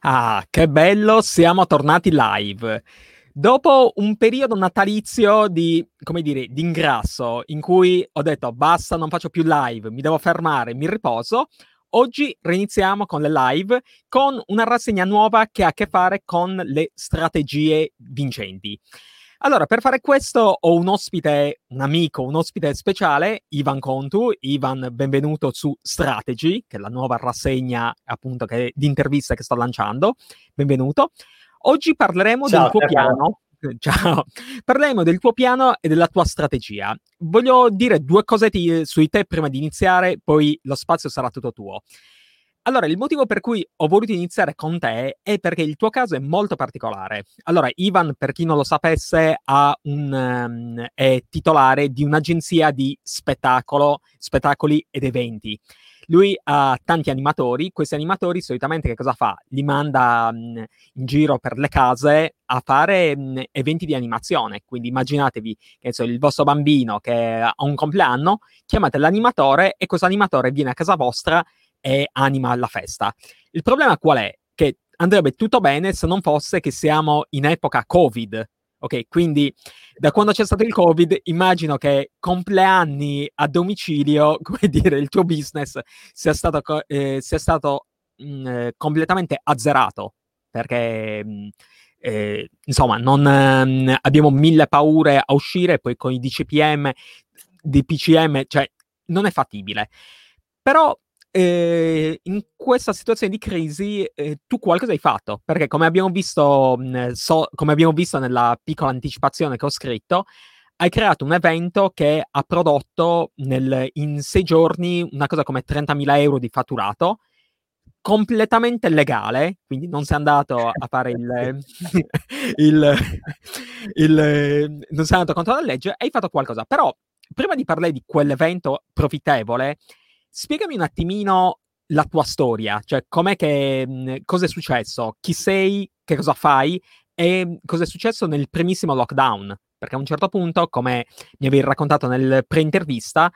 Ah, che bello, siamo tornati live. Dopo un periodo natalizio di, come dire, di ingrasso, in cui ho detto basta, non faccio più live, mi devo fermare, mi riposo, oggi reiniziamo con le live con una rassegna nuova che ha a che fare con le strategie vincenti. Allora, per fare questo ho un ospite, un amico, un ospite speciale, Ivan Contu. Ivan, benvenuto su Strategy, che è la nuova rassegna appunto che, di intervista che sto lanciando. Benvenuto. Oggi parleremo Ciao, del tuo piano. Ciao, parleremo del tuo piano e della tua strategia. Voglio dire due cose su te prima di iniziare, poi lo spazio sarà tutto tuo. Allora, il motivo per cui ho voluto iniziare con te è perché il tuo caso è molto particolare. Allora, Ivan, per chi non lo sapesse, un, um, è titolare di un'agenzia di spettacolo, spettacoli ed eventi. Lui ha tanti animatori, questi animatori solitamente che cosa fa? Li manda um, in giro per le case a fare um, eventi di animazione. Quindi immaginatevi che so, il vostro bambino che ha un compleanno, chiamate l'animatore e questo animatore viene a casa vostra e anima la festa. Il problema qual è? Che andrebbe tutto bene se non fosse che siamo in epoca Covid. Ok, quindi da quando c'è stato il Covid, immagino che compleanni a domicilio, come dire, il tuo business sia stato, eh, sia stato mh, mm, eh, completamente azzerato. Perché mh, mm, eh, insomma, non mh, mm, abbiamo mille paure a uscire, poi con i DCPM, DPCM, cioè non è fattibile. Però eh, in questa situazione di crisi eh, tu qualcosa hai fatto, perché come abbiamo, visto, mh, so, come abbiamo visto nella piccola anticipazione che ho scritto, hai creato un evento che ha prodotto nel, in sei giorni una cosa come 30.000 euro di fatturato, completamente legale, quindi non sei andato a fare il, il, il, non sei andato contro la legge, hai fatto qualcosa. Però prima di parlare di quell'evento profittevole, spiegami un attimino la tua storia, cioè com'è che, mhmm, cosa è successo, chi sei, che cosa fai e cosa è successo nel primissimo lockdown, perché a un certo punto, come mi avevi raccontato nel pre-intervista,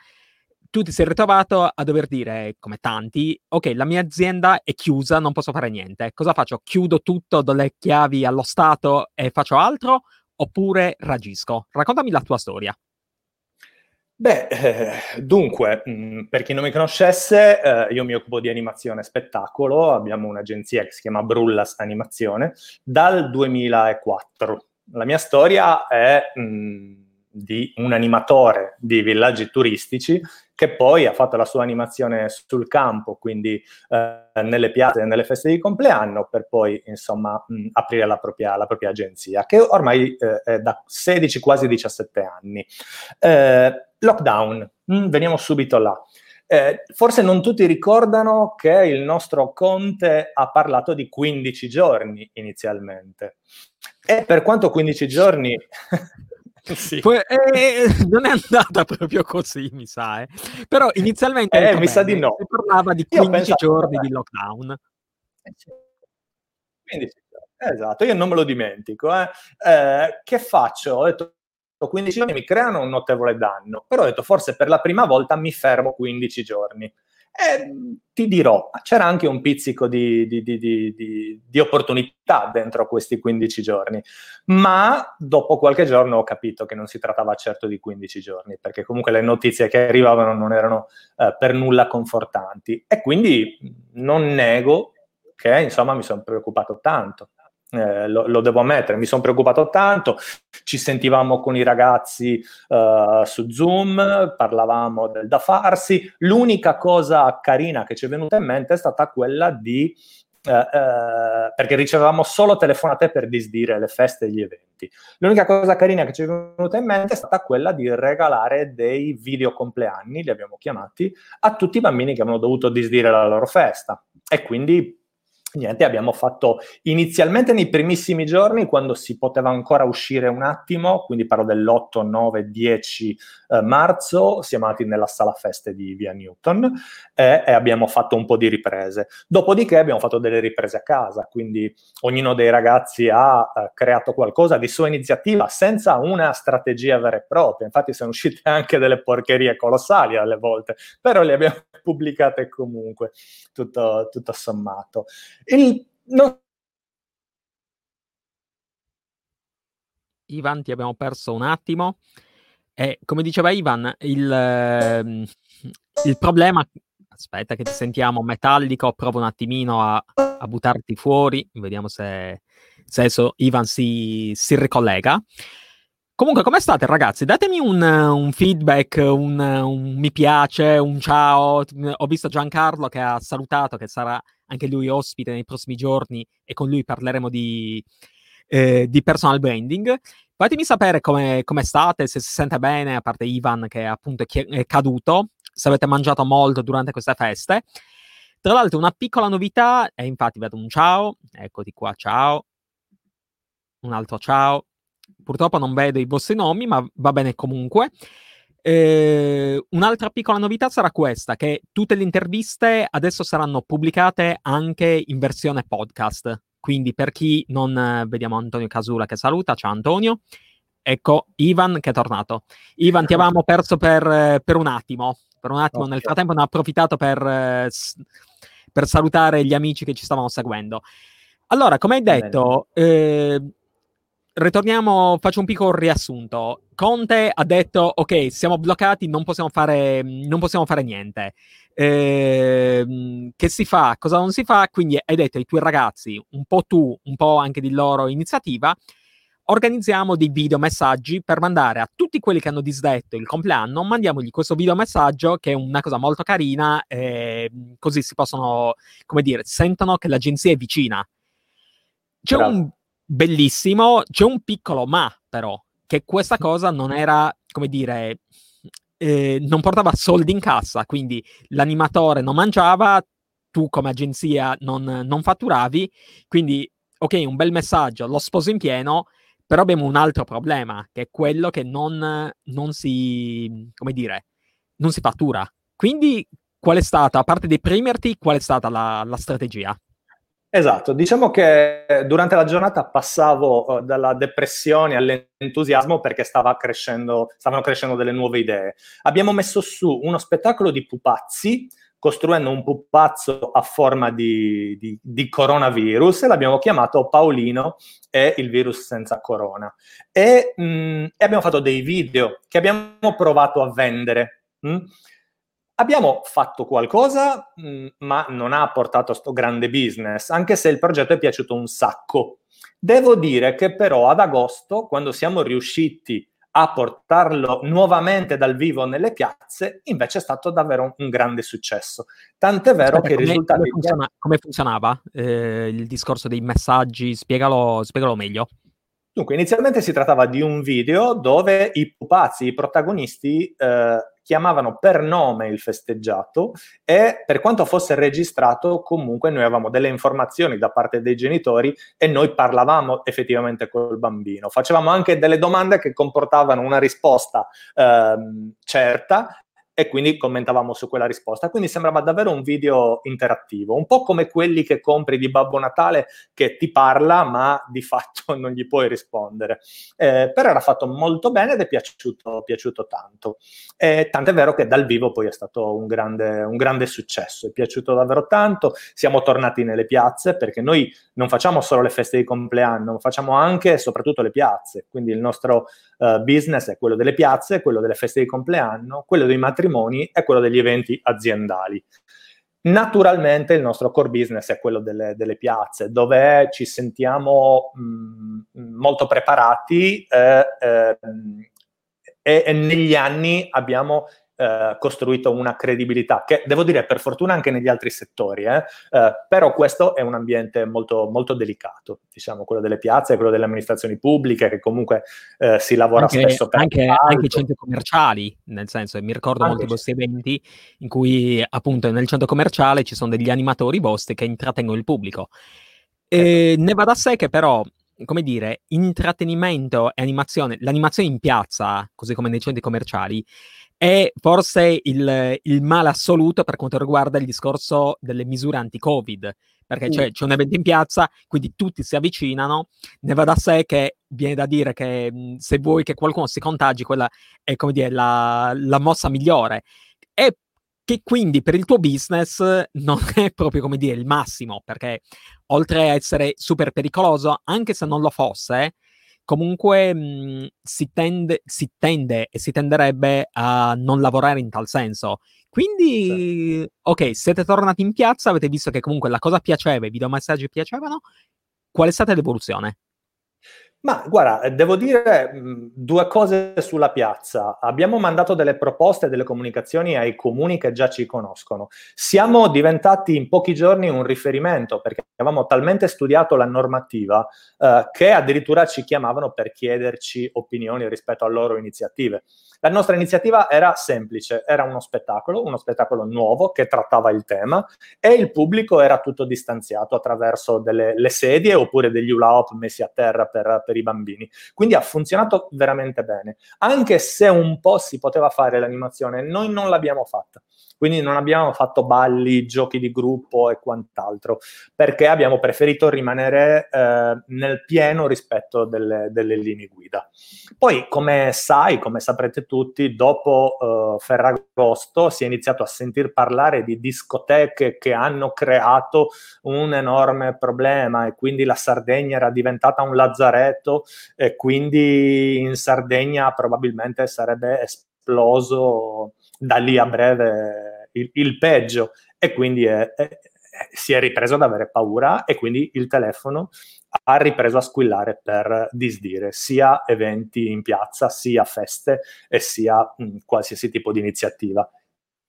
tu ti sei ritrovato a dover dire, come tanti, ok, la mia azienda è chiusa, non posso fare niente, cosa faccio? Chiudo tutto, do le chiavi allo Stato e faccio altro? Oppure reagisco? Raccontami la tua storia. Beh, eh, dunque, mm, per chi non mi conoscesse, eh, io mi occupo di animazione e spettacolo, abbiamo un'agenzia che si chiama Brullas Animazione, dal 2004. La mia storia è mh, mm, di un animatore di villaggi turistici che poi ha fatto la sua animazione sul campo, quindi eh, nelle piazze e nelle feste di compleanno, per poi insomma mh, aprire la propria, la propria, agenzia, che ormai eh, è da 16, quasi 17 anni. Eh, lockdown, mh, veniamo subito là. Eh, forse non tutti ricordano che il nostro Conte ha parlato di 15 giorni inizialmente. E per quanto 15 giorni Sì. Poi, eh, non è andata proprio così, mi sa. Eh. Però inizialmente eh, mi sa di no. si parlava di 15 giorni di lockdown. 15 giorni. Esatto, io non me lo dimentico. Eh. Eh, che faccio? Ho detto 15 giorni mi creano un notevole danno, però ho detto forse per la prima volta mi fermo 15 giorni. E ti dirò, c'era anche un pizzico di, di, di, di, opportunità dentro questi 15 giorni, ma dopo qualche giorno ho capito che non si trattava certo di 15 giorni, perché comunque le notizie che arrivavano non erano eh, per nulla confortanti. E quindi non nego che insomma mi sono preoccupato tanto eh, lo, lo, devo ammettere, mi sono preoccupato tanto, ci sentivamo con i ragazzi uh, su Zoom, parlavamo del da farsi, l'unica cosa carina che ci è venuta in mente è stata quella di, uh, uh, perché ricevevamo solo telefonate per disdire le feste e gli eventi, l'unica cosa carina che ci è venuta in mente è stata quella di regalare dei video compleanni, li abbiamo chiamati, a tutti i bambini che avevano dovuto disdire la loro festa. E quindi Niente, abbiamo fatto inizialmente nei primissimi giorni, quando si poteva ancora uscire un attimo, quindi parlo dell'8, 9, 10 eh, marzo, siamo andati nella sala feste di Via Newton eh, e abbiamo fatto un po' di riprese. Dopodiché abbiamo fatto delle riprese a casa, quindi ognuno dei ragazzi ha eh, creato qualcosa di sua iniziativa senza una strategia vera e propria. Infatti sono uscite anche delle porcherie colossali alle volte, però le abbiamo pubblicate comunque, tutto, tutto sommato. Il, non... Ivan, ti abbiamo perso un attimo. Eh, come diceva Ivan, il, eh, il, problema... Aspetta che ti sentiamo metallico, provo un attimino a, a buttarti fuori, vediamo se, se adesso Ivan si, si ricollega. Comunque, come state, ragazzi? Datemi un, un feedback, un, un, mi piace, un ciao. Ho visto Giancarlo che ha salutato, che sarà anche lui ospite nei prossimi giorni e con lui parleremo di, eh, di personal branding. Fatemi sapere come, state, se si sente bene, a parte Ivan che appunto è caduto, se avete mangiato molto durante queste feste. Tra l'altro una piccola novità, e infatti vedo un ciao, eccoti qua, ciao, un altro ciao. Purtroppo non vedo i vostri nomi, ma va bene comunque. Eh, un'altra piccola novità sarà questa, che tutte le interviste adesso saranno pubblicate anche in versione podcast. Quindi per chi non eh, vediamo Antonio Casula che saluta, ciao Antonio. Ecco, Ivan che è tornato. Ivan, ti avevamo perso per, eh, per un attimo. Per un attimo, okay. nel frattempo ne ho approfittato per, eh, per, salutare gli amici che ci stavano seguendo. Allora, come hai detto, eh, ritorniamo, faccio un piccolo riassunto. Conte ha detto, ok, siamo bloccati, non possiamo fare, non possiamo fare niente. Eh, che si fa, cosa non si fa? Quindi hai detto ai tuoi ragazzi, un po' tu, un po' anche di loro iniziativa, organizziamo dei video messaggi per mandare a tutti quelli che hanno disdetto il compleanno, mandiamogli questo video messaggio che è una cosa molto carina, eh, così si possono, come dire, sentono che l'agenzia è vicina. C'è un bellissimo. C'è un piccolo ma, però, che questa cosa non era, come dire, eh, non portava soldi in cassa, quindi l'animatore non mangiava, tu come agenzia non, non fatturavi, quindi ok, un bel messaggio, lo sposo in pieno, però abbiamo un altro problema, che è quello che non, non si, come dire, non si fattura. Quindi qual è stata, a parte deprimerti, qual è stata la, la strategia? Esatto, diciamo che durante la giornata passavo uh, dalla depressione all'entusiasmo perché stava crescendo, stavano crescendo delle nuove idee. Abbiamo messo su uno spettacolo di pupazzi, costruendo un pupazzo a forma di, di, di coronavirus e l'abbiamo chiamato Paolino e il virus senza corona. E, mh, mm, e abbiamo fatto dei video che abbiamo provato a vendere. Mh? Abbiamo fatto qualcosa, mm, ma non ha portato a sto grande business, anche se il progetto è piaciuto un sacco. Devo dire che però ad agosto, quando siamo riusciti a portarlo nuovamente dal vivo nelle piazze, invece è stato davvero un, un grande successo. Tant'è vero Aspetta, che come, i risultati... Come, funziona, come funzionava eh, il discorso dei messaggi? Spiegalo, spiegalo meglio. Dunque, inizialmente si trattava di un video dove i pupazzi, i protagonisti, eh, chiamavano per nome il festeggiato e per quanto fosse registrato comunque noi avevamo delle informazioni da parte dei genitori e noi parlavamo effettivamente col bambino. Facevamo anche delle domande che comportavano una risposta ehm, certa e quindi commentavamo su quella risposta. Quindi sembrava davvero un video interattivo, un po' come quelli che compri di Babbo Natale che ti parla ma di fatto non gli puoi rispondere. Eh, però era fatto molto bene ed è piaciuto, piaciuto tanto. Eh, tant'è vero che dal vivo poi è stato un grande, un grande successo, è piaciuto davvero tanto. Siamo tornati nelle piazze perché noi non facciamo solo le feste di compleanno, facciamo anche e soprattutto le piazze. Quindi il nostro uh, business è quello delle piazze, quello delle feste di compleanno, quello dei matrimoni e quello degli eventi aziendali. Naturalmente il nostro core business è quello delle, delle piazze, dove ci sentiamo mh, molto preparati eh, eh, e, e, negli anni abbiamo eh, costruito una credibilità, che devo dire per fortuna anche negli altri settori, eh, eh, però questo è un ambiente molto, molto delicato, diciamo, quello delle piazze, quello delle amministrazioni pubbliche, che comunque eh, si lavora anche, spesso per anche, anche i centri commerciali, nel senso, mi ricordo anche molti vostri eventi in cui appunto nel centro commerciale ci sono degli animatori vostri che intrattengono il pubblico. E ecco. ne va da sé che però come dire, intrattenimento e animazione, l'animazione in piazza, così come nei centri commerciali, è forse il, il, male assoluto per quanto riguarda il discorso delle misure anti-Covid, perché mm. c'è, c'è, un evento in piazza, quindi tutti si avvicinano, ne va da sé che viene da dire che mh, se vuoi che qualcuno si contagi, quella è come dire la, la mossa migliore. E che quindi per il tuo business non è proprio come dire il massimo, perché oltre a essere super pericoloso, anche se non lo fosse, comunque mh, si, tende, si tende e si tenderebbe a non lavorare in tal senso. Quindi, sì. ok, siete tornati in piazza, avete visto che comunque la cosa piaceva, i videomessaggi piacevano. Qual è stata l'evoluzione? Ma guarda, devo dire mh, due cose sulla piazza. Abbiamo mandato delle proposte, delle comunicazioni ai comuni che già ci conoscono. Siamo diventati in pochi giorni un riferimento perché avevamo talmente studiato la normativa eh, che addirittura ci chiamavano per chiederci opinioni rispetto a loro iniziative. La nostra iniziativa era semplice, era uno spettacolo, uno spettacolo nuovo che trattava il tema e il pubblico era tutto distanziato attraverso delle sedie oppure degli hula messi a terra per, per i bambini. Quindi ha funzionato veramente bene. Anche se un po' si poteva fare l'animazione, noi non l'abbiamo fatta. Quindi non abbiamo fatto balli, giochi di gruppo e quant'altro, perché abbiamo preferito rimanere eh, nel pieno rispetto delle, delle, linee guida. Poi, come sai, come saprete tutti, dopo eh, Ferragosto si è iniziato a sentir parlare di discoteche che hanno creato un enorme problema e quindi la Sardegna era diventata un lazzaretto e quindi in Sardegna probabilmente sarebbe esploso da lì a breve il, il peggio e quindi è, è, si è ripreso ad avere paura e quindi il telefono ha ripreso a squillare per disdire sia eventi in piazza, sia feste e sia mh, qualsiasi tipo di iniziativa.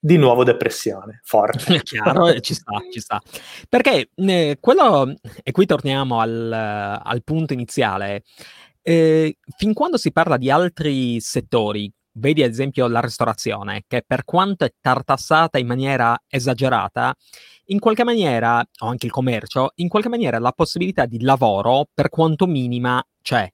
Di nuovo depressione, forte. Chiaro, ci sta, ci sta. Perché eh, quello, e qui torniamo al, al punto iniziale, eh, fin quando si parla di altri settori, Vedi ad esempio la ristorazione, che per quanto è tartassata in maniera esagerata, in qualche maniera, o anche il commercio, in qualche maniera la possibilità di lavoro, per quanto minima, c'è.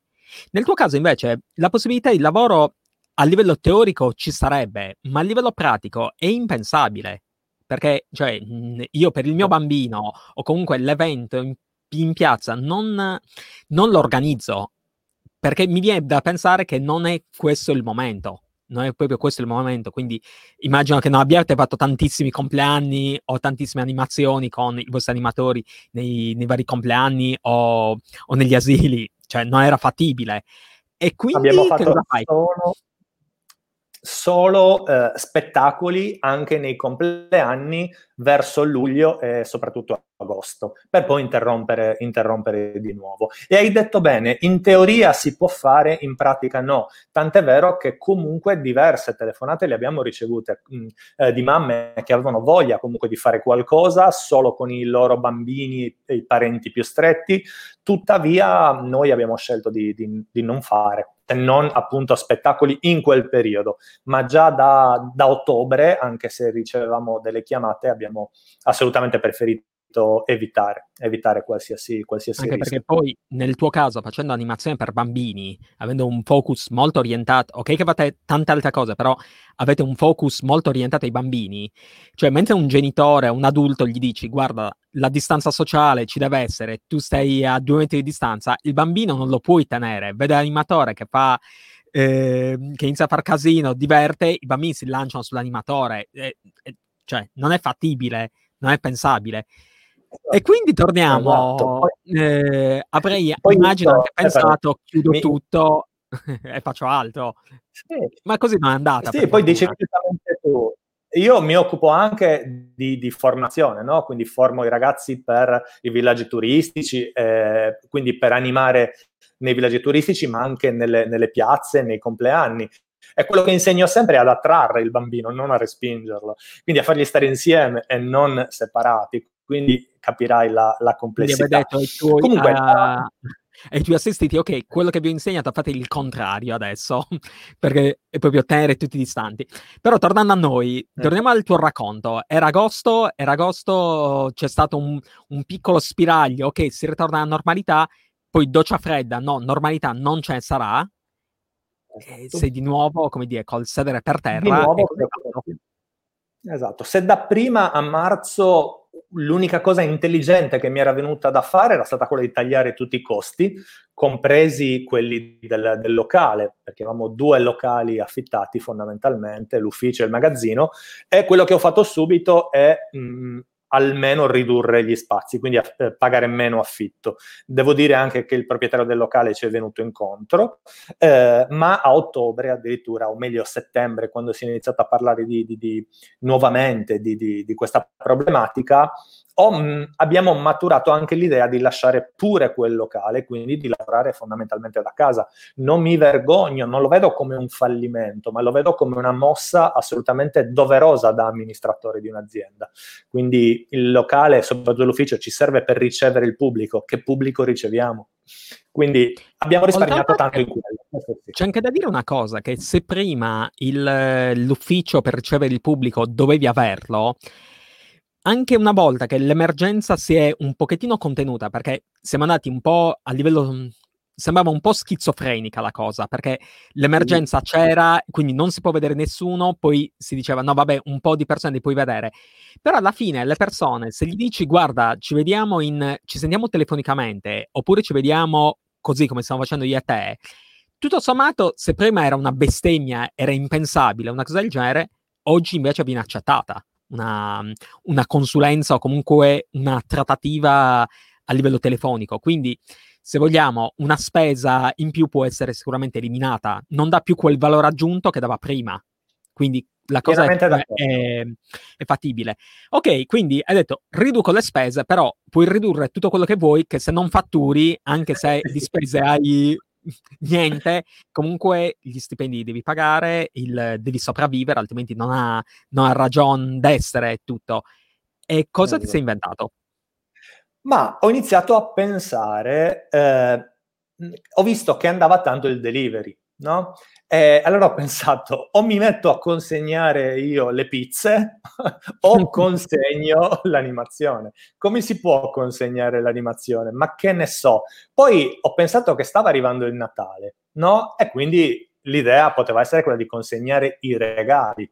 Nel tuo caso invece la possibilità di lavoro a livello teorico ci sarebbe, ma a livello pratico è impensabile. Perché cioè, io per il mio bambino o comunque l'evento in, in piazza non, non lo organizzo perché mi viene da pensare che non è questo il momento non è proprio questo il momento. Quindi immagino che non abbiate fatto tantissimi compleanni o tantissime animazioni con i vostri animatori nei, nei vari compleanni o, o, negli asili, cioè non era fattibile. E quindi abbiamo fatto solo, solo eh, spettacoli anche nei compleanni verso luglio e soprattutto agosto, per poi interrompere, interrompere, di nuovo. E hai detto bene, in teoria si può fare, in pratica no. Tant'è vero che comunque diverse telefonate le abbiamo ricevute mh, mm, eh, di mamme che avevano voglia comunque di fare qualcosa solo con i loro bambini e i parenti più stretti, tuttavia noi abbiamo scelto di, di, di non fare non appunto spettacoli in quel periodo, ma già da, da ottobre, anche se ricevevamo delle chiamate, abbiamo assolutamente preferito evitare, evitare qualsiasi, qualsiasi Anche rischio. perché poi nel tuo caso, facendo animazione per bambini, avendo un focus molto orientato, ok che fate tante altre cose, però avete un focus molto orientato ai bambini, cioè mentre un genitore, un adulto gli dici guarda la distanza sociale ci deve essere, tu stai a due metri di distanza, il bambino non lo puoi tenere, vede l'animatore che fa... Eh, che inizia a far casino, diverte, i bambini si lanciano sull'animatore, eh, eh, cioè non è fattibile, non è pensabile. E quindi torniamo. Esatto. Eh, avrei, poi immagino, anche pensato, chiudo mi... tutto e faccio altro. Sì. Ma così non è andata. Sì, poi dicevi giustamente tu. Io mi occupo anche di, di formazione, no? quindi formo i ragazzi per i villaggi turistici, eh, quindi per animare nei villaggi turistici, ma anche nelle, nelle piazze, nei compleanni. E quello che insegno sempre è ad attrarre il bambino, non a respingerlo, quindi a fargli stare insieme e non separati quindi capirai la, la complessità. Detto tuoi, Comunque, uh, ai tuoi assistiti, ok, quello che vi ho insegnato fate il contrario adesso, perché è proprio tenere tutti distanti. Però tornando a noi, eh. torniamo al tuo racconto. Era agosto, era agosto, c'è stato un, un piccolo spiraglio, ok, si ritorna alla normalità, poi doccia fredda, no, normalità non ce ne sarà, esatto. sei di nuovo, come dire, col sedere per terra. Di nuovo, esatto. Se da prima a marzo l'unica cosa intelligente che mi era venuta da fare era stata quella di tagliare tutti i costi, compresi quelli del, del, locale, perché avevamo due locali affittati fondamentalmente, l'ufficio e il magazzino, e quello che ho fatto subito è mh, almeno ridurre gli spazi, quindi eh, pagare meno affitto. Devo dire anche che il proprietario del locale ci è venuto incontro, eh, ma a ottobre addirittura, o meglio a settembre, quando si è iniziato a parlare di, di, di nuovamente di, di, questa problematica, ho, mm, abbiamo maturato anche l'idea di lasciare pure quel locale, quindi di lavorare fondamentalmente da casa. Non mi vergogno, non lo vedo come un fallimento, ma lo vedo come una mossa assolutamente doverosa da amministratore di un'azienda. Quindi il locale, soprattutto l'ufficio, ci serve per ricevere il pubblico. Che pubblico riceviamo? Quindi abbiamo risparmiato tanto in quello. C'è anche da dire una cosa, che se prima il, l'ufficio per ricevere il pubblico dovevi averlo, anche una volta che l'emergenza si è un pochettino contenuta, perché siamo andati un po' a livello mm, sembrava un po' schizofrenica la cosa, perché l'emergenza c'era, quindi non si può vedere nessuno, poi si diceva no vabbè, un po' di persone li puoi vedere. Però alla fine le persone, se gli dici guarda, ci vediamo in ci sentiamo telefonicamente oppure ci vediamo così come stiamo facendo io e te, tutto sommato, se prima era una bestemmia, era impensabile, una cosa del genere, oggi invece viene accettata una, una consulenza o comunque una trattativa a livello telefonico. Quindi, se vogliamo, una spesa in più può essere sicuramente eliminata, non dà più quel valore aggiunto che dava prima. Quindi la cosa è, è, è, fattibile. Ok, quindi hai detto riduco le spese, però puoi ridurre tutto quello che vuoi, che se non fatturi, anche se di spese hai niente, comunque gli stipendi li devi pagare, il, devi sopravvivere, altrimenti non ha, non ha ragione d'essere e tutto. E cosa ti sei inventato? Ma ho iniziato a pensare, eh, ho visto che andava tanto il delivery, no? E allora ho pensato, o mi metto a consegnare io le pizze o consegno l'animazione. Come si può consegnare l'animazione? Ma che ne so. Poi ho pensato che stava arrivando il Natale, no? E quindi l'idea poteva essere quella di consegnare i regali.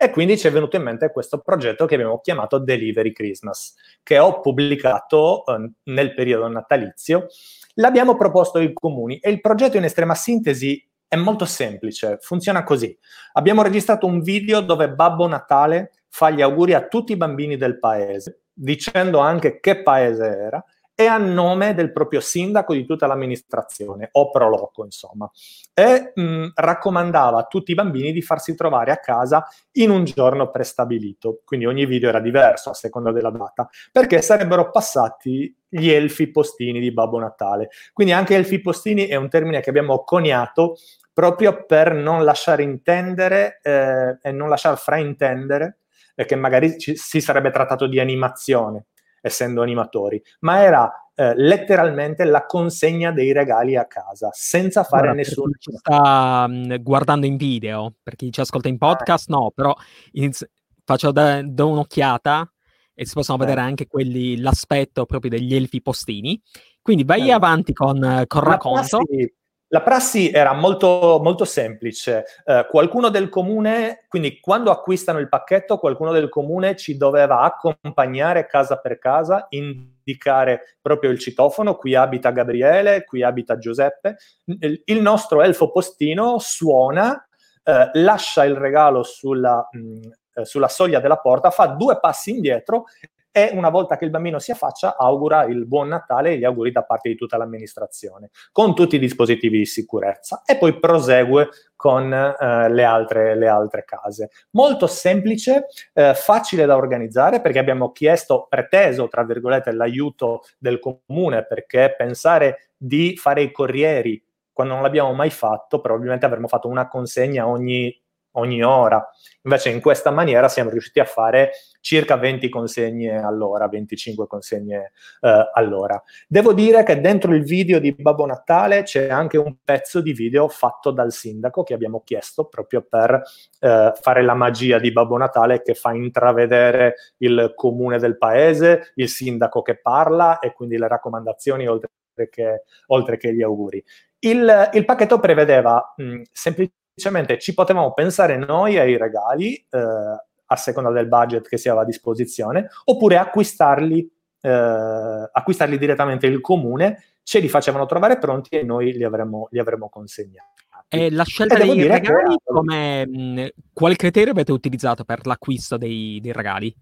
E quindi ci è venuto in mente questo progetto che abbiamo chiamato Delivery Christmas, che ho pubblicato eh, nel periodo natalizio. L'abbiamo proposto ai comuni e il progetto in estrema sintesi è molto semplice, funziona così. Abbiamo registrato un video dove Babbo Natale fa gli auguri a tutti i bambini del paese, dicendo anche che paese era e a nome del proprio sindaco di tutta l'amministrazione, o proloco insomma, e mh, raccomandava a tutti i bambini di farsi trovare a casa in un giorno prestabilito, quindi ogni video era diverso a seconda della data, perché sarebbero passati gli elfi postini di Babbo Natale. Quindi anche elfi postini è un termine che abbiamo coniato proprio per non lasciare intendere eh, e non lasciar fraintendere che magari ci, si sarebbe trattato di animazione essendo animatori, ma era eh, letteralmente la consegna dei regali a casa, senza fare Guarda, nessun... Ci sta guardando in video, per chi ci ascolta in eh. podcast, eh. no, però iniz- faccio da, da, un'occhiata e si possono eh. vedere anche quelli, l'aspetto proprio degli elfi postini. Quindi vai avanti con, con racconto. Passi, la prassi era molto, molto semplice. Eh, qualcuno del comune, quindi quando acquistano il pacchetto, qualcuno del comune ci doveva accompagnare casa per casa, indicare proprio il citofono, qui abita Gabriele, qui abita Giuseppe. Il nostro elfo postino suona, eh, lascia il regalo sulla, mh, mm, eh, sulla soglia della porta, fa due passi indietro e una volta che il bambino si affaccia augura il buon Natale e gli auguri da parte di tutta l'amministrazione, con tutti i dispositivi di sicurezza e poi prosegue con eh, le, altre, le, altre, case. Molto semplice, eh, facile da organizzare perché abbiamo chiesto, preteso, tra virgolette, l'aiuto del comune perché pensare di fare i corrieri quando non l'abbiamo mai fatto, probabilmente avremmo fatto una consegna ogni ogni ora. Invece in questa maniera siamo riusciti a fare circa 20 consegne all'ora, 25 consegne eh, all'ora. Devo dire che dentro il video di Babbo Natale c'è anche un pezzo di video fatto dal sindaco che abbiamo chiesto proprio per eh, fare la magia di Babbo Natale che fa intravedere il comune del paese, il sindaco che parla e quindi le raccomandazioni oltre che, oltre che gli auguri. Il, il pacchetto prevedeva mh, semplicemente ci potevamo pensare noi ai regali, eh, a seconda del budget che si aveva a disposizione, oppure acquistarli, eh, acquistarli direttamente il comune, ce li facevano trovare pronti e noi li avremmo, li avremmo consegnati. E la scelta e dei regali, che... come, mh, quale criterio avete utilizzato per l'acquisto dei, dei regali?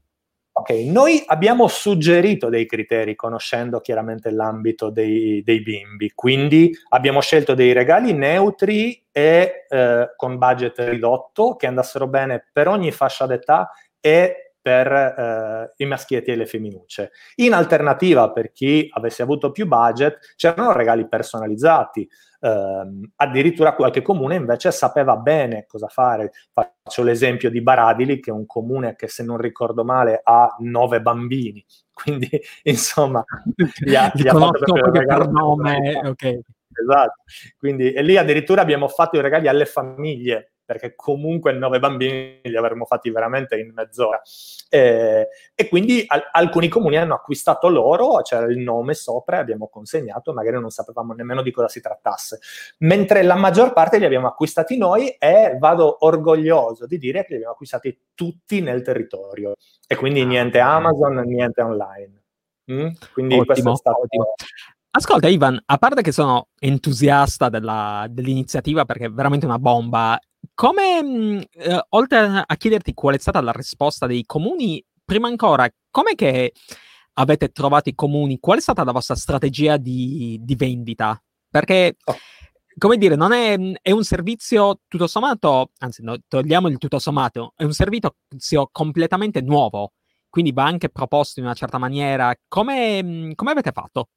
Ok, noi abbiamo suggerito dei criteri conoscendo chiaramente l'ambito dei, dei bimbi, quindi abbiamo scelto dei regali neutri e eh, con budget ridotto che andassero bene per ogni fascia d'età e per eh, i maschietti e le femminucce. In alternativa, per chi avesse avuto più budget, c'erano regali personalizzati. Uh, addirittura qualche comune invece sapeva bene cosa fare. Faccio l'esempio di Baradili, che è un comune che, se non ricordo male, ha nove bambini. Quindi, insomma, gli ha, gli ha fatto per nome. Ok. Esatto. Quindi, e lì addirittura abbiamo fatto i regali alle famiglie perché comunque nove bambini li avremmo fatti veramente in mezz'ora. Eh, e quindi al- alcuni comuni hanno acquistato loro, c'era il nome sopra abbiamo consegnato, magari non sapevamo nemmeno di cosa si trattasse. Mentre la maggior parte li abbiamo acquistati noi e vado orgoglioso di dire che li abbiamo acquistati tutti nel territorio. E quindi ah, niente Amazon, niente online. Mm? Quindi ottimo, questo è stato... Ottimo. Ascolta Ivan, a parte che sono entusiasta della, dell'iniziativa perché è veramente una bomba, come, mh, eh, oltre a chiederti qual è stata la risposta dei comuni, prima ancora, come che avete trovato i comuni? Qual è stata la vostra strategia di, di vendita? Perché, oh. come dire, non è, è, un servizio tutto sommato, anzi, no, togliamo il tutto sommato, è un servizio completamente nuovo, quindi va anche proposto in una certa maniera. Come, come avete fatto?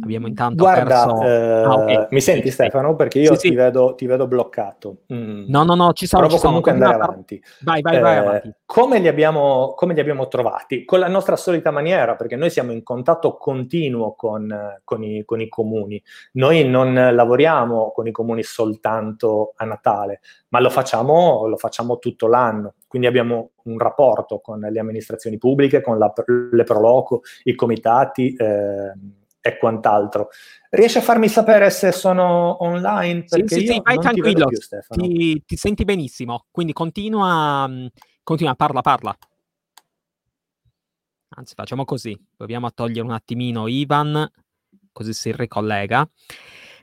Abbiamo intanto Guarda, perso... eh, ah, okay. mi senti Stefano? Perché io sì, ti, sì. Vedo, ti, Vedo, bloccato. Mm. No, no, no, ci sono. Provo ci comunque andare no, avanti. Vai, vai, eh, vai avanti. Come li, abbiamo, come li, abbiamo, trovati? Con la nostra solita maniera, perché noi siamo in contatto continuo con, con, i, con i comuni. Noi non lavoriamo con i comuni soltanto a Natale, ma lo facciamo, lo facciamo tutto l'anno. Quindi abbiamo un rapporto con le amministrazioni pubbliche, con la, le Proloco, i comitati. Eh, e quant'altro. Riesci a farmi sapere se sono online? Perché sì, sì, sì vai tranquillo, ti, ti, ti, senti benissimo, quindi continua, mm, continua, parla, parla. Anzi, facciamo così, proviamo a togliere un attimino Ivan, così si ricollega.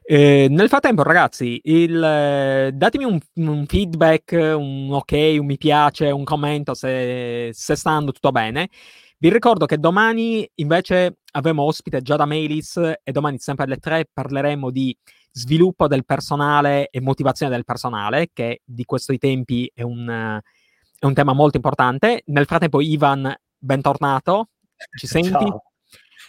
Eh, nel frattempo, ragazzi, il, eh, datemi un, un, feedback, un ok, un mi piace, un commento se, se sta andando tutto bene. Vi ricordo che domani invece avremo ospite Giada Melis e domani sempre alle 3 parleremo di sviluppo del personale e motivazione del personale, che di questi tempi è un, è un tema molto importante. Nel frattempo, Ivan, bentornato. Ci senti? Ciao.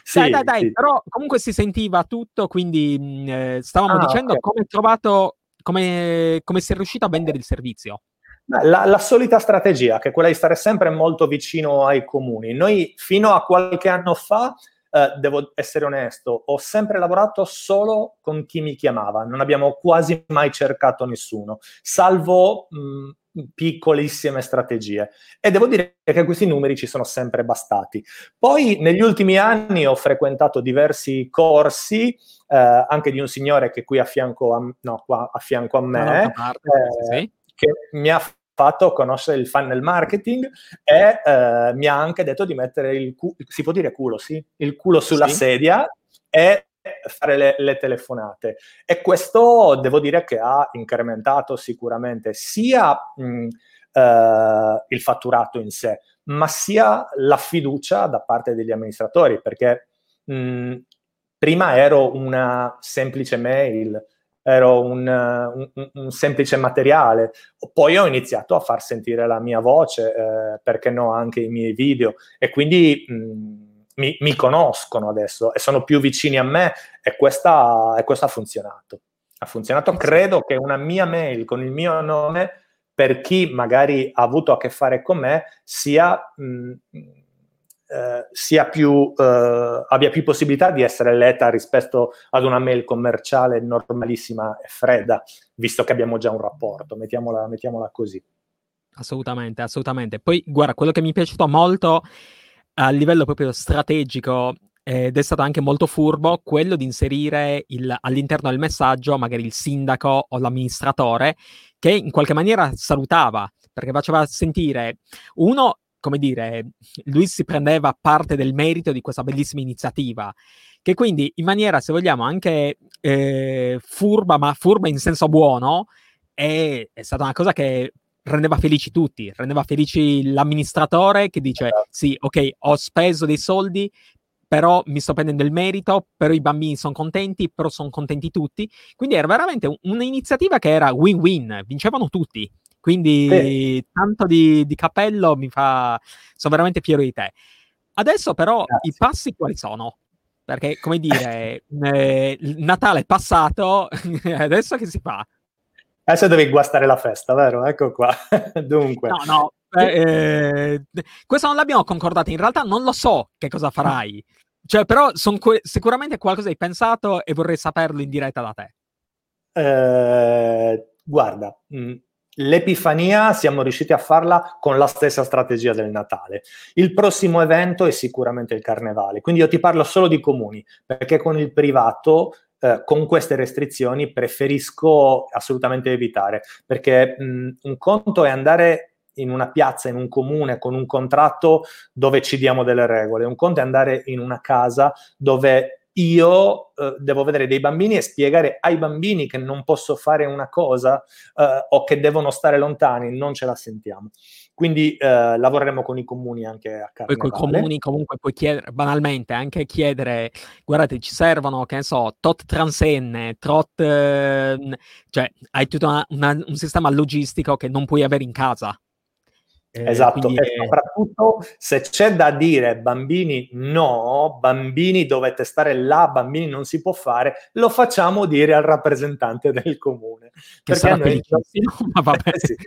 Sì, dai, dai, dai, sì. però comunque si sentiva tutto, quindi eh, stavamo ah, dicendo okay. come trovato, come, come è riuscito a vendere il servizio. La, la, solita strategia, che è quella di stare sempre molto vicino ai comuni. Noi fino a qualche anno fa, eh, devo essere onesto, ho sempre lavorato solo con chi mi chiamava, non abbiamo quasi mai cercato nessuno, salvo mh, piccolissime strategie. E devo dire che questi numeri ci sono sempre bastati. Poi negli ultimi anni ho frequentato diversi corsi, eh, anche di un signore che qui a fianco a, no, qua a, fianco a me. Parte, eh, sì che mi ha fatto conoscere il funnel marketing e eh, mi ha anche detto di mettere il culo, si può dire culo, sì? Il culo sulla sì. sedia e fare le, le, telefonate. E questo devo dire che ha incrementato sicuramente sia mh, eh, il fatturato in sé, ma sia la fiducia da parte degli amministratori, perché mh, prima ero una semplice mail, ero un, un, un, semplice materiale. Poi ho iniziato a far sentire la mia voce, eh, perché no, anche i miei video, e quindi mh, mi, mi, conoscono adesso e sono più vicini a me e questa, e questa ha funzionato. Ha funzionato, credo che una mia mail con il mio nome, per chi magari ha avuto a che fare con me, sia... Mh, eh, più, eh, abbia più possibilità di essere letta rispetto ad una mail commerciale normalissima e fredda, visto che abbiamo già un rapporto, mettiamola, mettiamola così. Assolutamente, assolutamente. Poi, guarda, quello che mi è piaciuto molto a livello proprio strategico ed è stato anche molto furbo quello di inserire il, all'interno del messaggio magari il sindaco o l'amministratore che in qualche maniera salutava perché faceva sentire uno come dire, lui si prendeva parte del merito di questa bellissima iniziativa, che quindi in maniera, se vogliamo, anche eh, furba, ma furba in senso buono, è, è, stata una cosa che rendeva felici tutti, rendeva felici l'amministratore che dice esatto. sì, ok, ho speso dei soldi, però mi sto prendendo il merito, però i bambini sono contenti, però sono contenti tutti. Quindi era veramente un'iniziativa che era win-win, vincevano tutti. Quindi sì. tanto di, di, cappello mi fa... sono veramente fiero di te. Adesso però Grazie. i passi quali sono? Perché, come dire, eh, Natale è passato, adesso che si fa? Adesso devi guastare la festa, vero? Ecco qua. Dunque. No, no, eh, questo non l'abbiamo concordato. In realtà non lo so che cosa farai. Cioè, però que- sicuramente qualcosa hai pensato e vorrei saperlo in diretta da te. Eh, guarda, mh, mm, L'Epifania siamo riusciti a farla con la stessa strategia del Natale. Il prossimo evento è sicuramente il Carnevale, quindi io ti parlo solo di comuni, perché con il privato eh, con queste restrizioni preferisco assolutamente evitare, perché mh, un conto è andare in una piazza, in un comune, con un contratto dove ci diamo delle regole, un conto è andare in una casa dove io eh, devo vedere dei bambini e spiegare ai bambini che non posso fare una cosa eh, o che devono stare lontani, non ce la sentiamo. Quindi eh, lavoreremo con i comuni anche a Carnevale. Poi con i comuni comunque puoi chiedere, banalmente, anche chiedere, guardate, ci servono, che ne so, tot transenne, tot... Ehm, cioè, hai tutto una, una, un sistema logistico che non puoi avere in casa. Eh, esatto, e è... soprattutto se c'è da dire bambini no, bambini dovete stare là, bambini non si può fare, lo facciamo dire al rappresentante del comune. Che perché noi... ma vabbè. sì,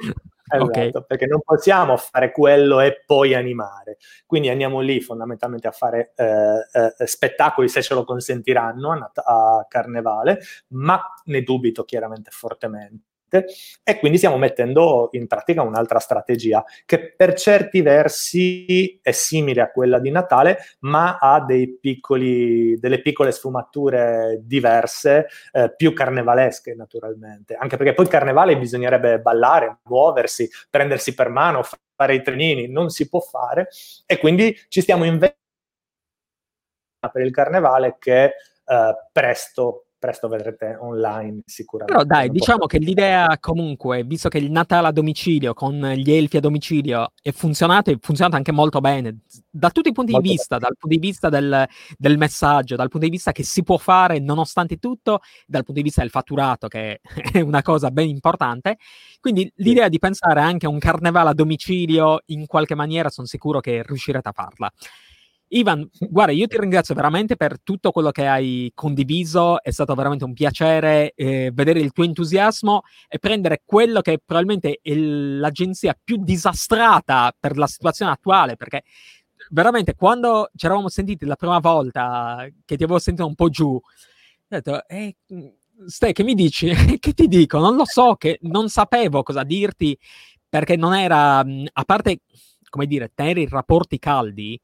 esatto, okay. perché non possiamo fare quello e poi animare. Quindi andiamo lì fondamentalmente a fare eh, eh, spettacoli se ce lo consentiranno a, a Carnevale, ma ne dubito chiaramente fortemente e quindi stiamo mettendo in pratica un'altra strategia che per certi versi è simile a quella di Natale, ma ha piccoli, delle piccole sfumature diverse, eh, più carnevalesche naturalmente, anche perché poi il carnevale bisognerebbe ballare, muoversi, prendersi per mano, fare i trenini, non si può fare. E quindi ci stiamo inventando per il carnevale che eh, presto presto vedrete online sicuramente. Però dai, diciamo che l'idea comunque, visto che il Natale a domicilio con gli elfi a domicilio è funzionato, è funzionato anche molto bene, da tutti i punti molto di vista, bene. dal punto di vista del, del, messaggio, dal punto di vista che si può fare nonostante tutto, dal punto di vista del fatturato, che è una cosa ben importante. Quindi l'idea sì. di pensare anche a un carnevale a domicilio in qualche maniera sono sicuro che riuscirete a farla. Ivan, guarda, io ti ringrazio veramente per tutto quello che hai condiviso, è stato veramente un piacere eh, vedere il tuo entusiasmo e prendere quello che probabilmente è l'agenzia più disastrata per la situazione attuale, perché veramente quando ci eravamo sentiti la prima volta, che ti avevo sentito un po' giù, ho detto, eh, Ste, che mi dici? che ti dico? Non lo so, che non sapevo cosa dirti, perché non era, a parte, come dire, tenere i rapporti caldi,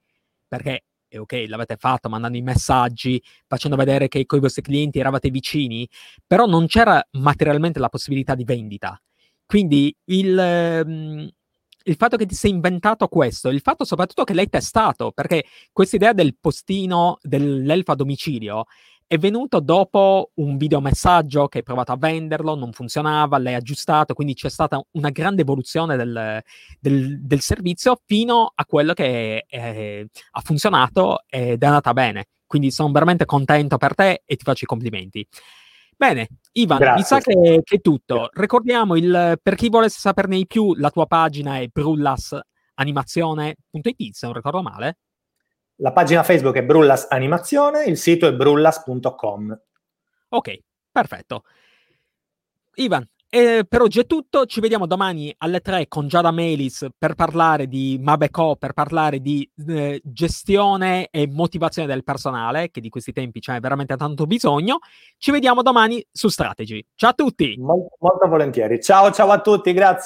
perché è ok, l'avete fatto mandando i messaggi, facendo vedere che con i vostri clienti eravate vicini, però non c'era materialmente la possibilità di vendita. Quindi il, ehm, il fatto che ti sei inventato questo, il fatto soprattutto che l'hai testato, perché questa idea del postino dell'elfa a domicilio è venuto dopo un videomessaggio che hai provato a venderlo, non funzionava, l'hai aggiustato, quindi c'è stata una grande evoluzione del, del, del servizio fino a quello che è, ha funzionato ed è andata bene. Quindi sono veramente contento per te e ti faccio i complimenti. Bene, Ivan, Grazie. mi sa che, che, è tutto. Ricordiamo, il, per chi volesse saperne di più, la tua pagina è brullasanimazione.it, se non ricordo male. La pagina Facebook è Brullas Animazione, il sito è brullas.com. Ok, perfetto. Ivan, eh, per oggi è tutto, ci vediamo domani alle 3 con Giada Melis per parlare di Mabeco, per parlare di eh, gestione e motivazione del personale, che di questi tempi c'è veramente tanto bisogno. Ci vediamo domani su Strategy. Ciao a tutti! Molto, molto volentieri. Ciao, ciao a tutti, grazie.